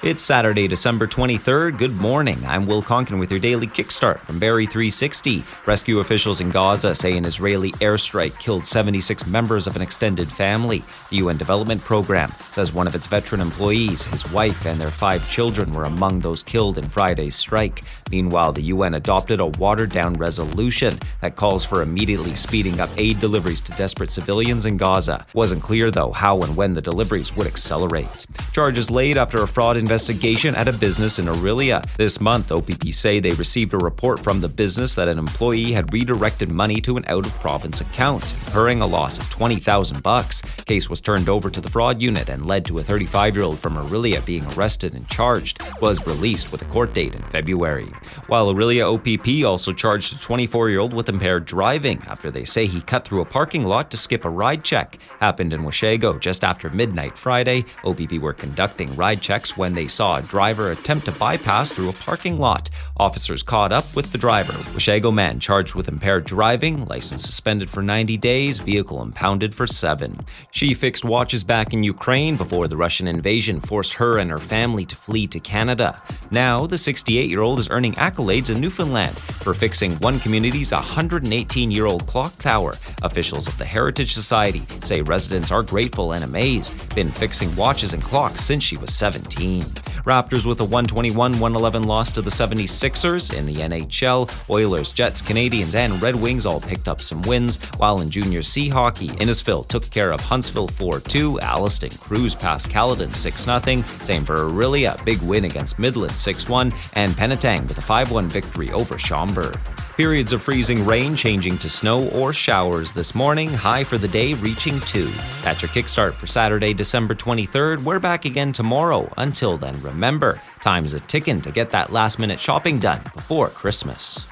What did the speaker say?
It's Saturday, December 23rd. Good morning. I'm Will Conkin with your daily kickstart from Barrie 360. Rescue officials in Gaza say an Israeli airstrike killed 76 members of an extended family. The UN Development Program says one of its veteran employees, his wife, and their five children were among those killed in Friday's strike. Meanwhile, the UN adopted a watered down resolution that calls for immediately speeding up aid deliveries to desperate civilians in Gaza. Wasn't clear, though, how and when the deliveries would accelerate. Charges laid after a fraud investigation at a business in Orillia. This month, OPP say they received a report from the business that an employee had redirected money to an out-of-province account, incurring a loss of 20,000 bucks. Case was turned over to the fraud unit and led to a 35-year-old from Orillia being arrested and charged. Was released with a court date in February. While Orillia OPP also charged a 24-year-old with impaired driving after they say he cut through a parking lot to skip a ride check. Happened in Washago just after midnight Friday. OPP were conducting ride checks when they saw a driver attempt to bypass through a parking lot. Officers caught up with the driver. Washago man charged with impaired driving, license suspended for 90 days, vehicle impounded for seven. She fixed watches back in Ukraine before the Russian invasion forced her and her family to flee to Canada. Now, the 68 year old is earning accolades in Newfoundland for fixing one community's 118 year old clock tower. Officials of the Heritage Society say residents are grateful and amazed. Been fixing watches and clocks since she was 17. Raptors with a 121 111 loss to the 76ers in the NHL. Oilers, Jets, Canadiens, and Red Wings all picked up some wins, while in junior C hockey, Innisfil took care of Huntsville 4 2. Alliston cruised past Caledon 6 0. Same for Orillia, big win against Midland 6 1, and Penetang with a 5 1 victory over Schomberg. Periods of freezing rain changing to snow or showers this morning, high for the day reaching 2. That's your kickstart for Saturday, December 23rd. We're back again tomorrow. Until then, remember, time's a ticking to get that last minute shopping done before Christmas.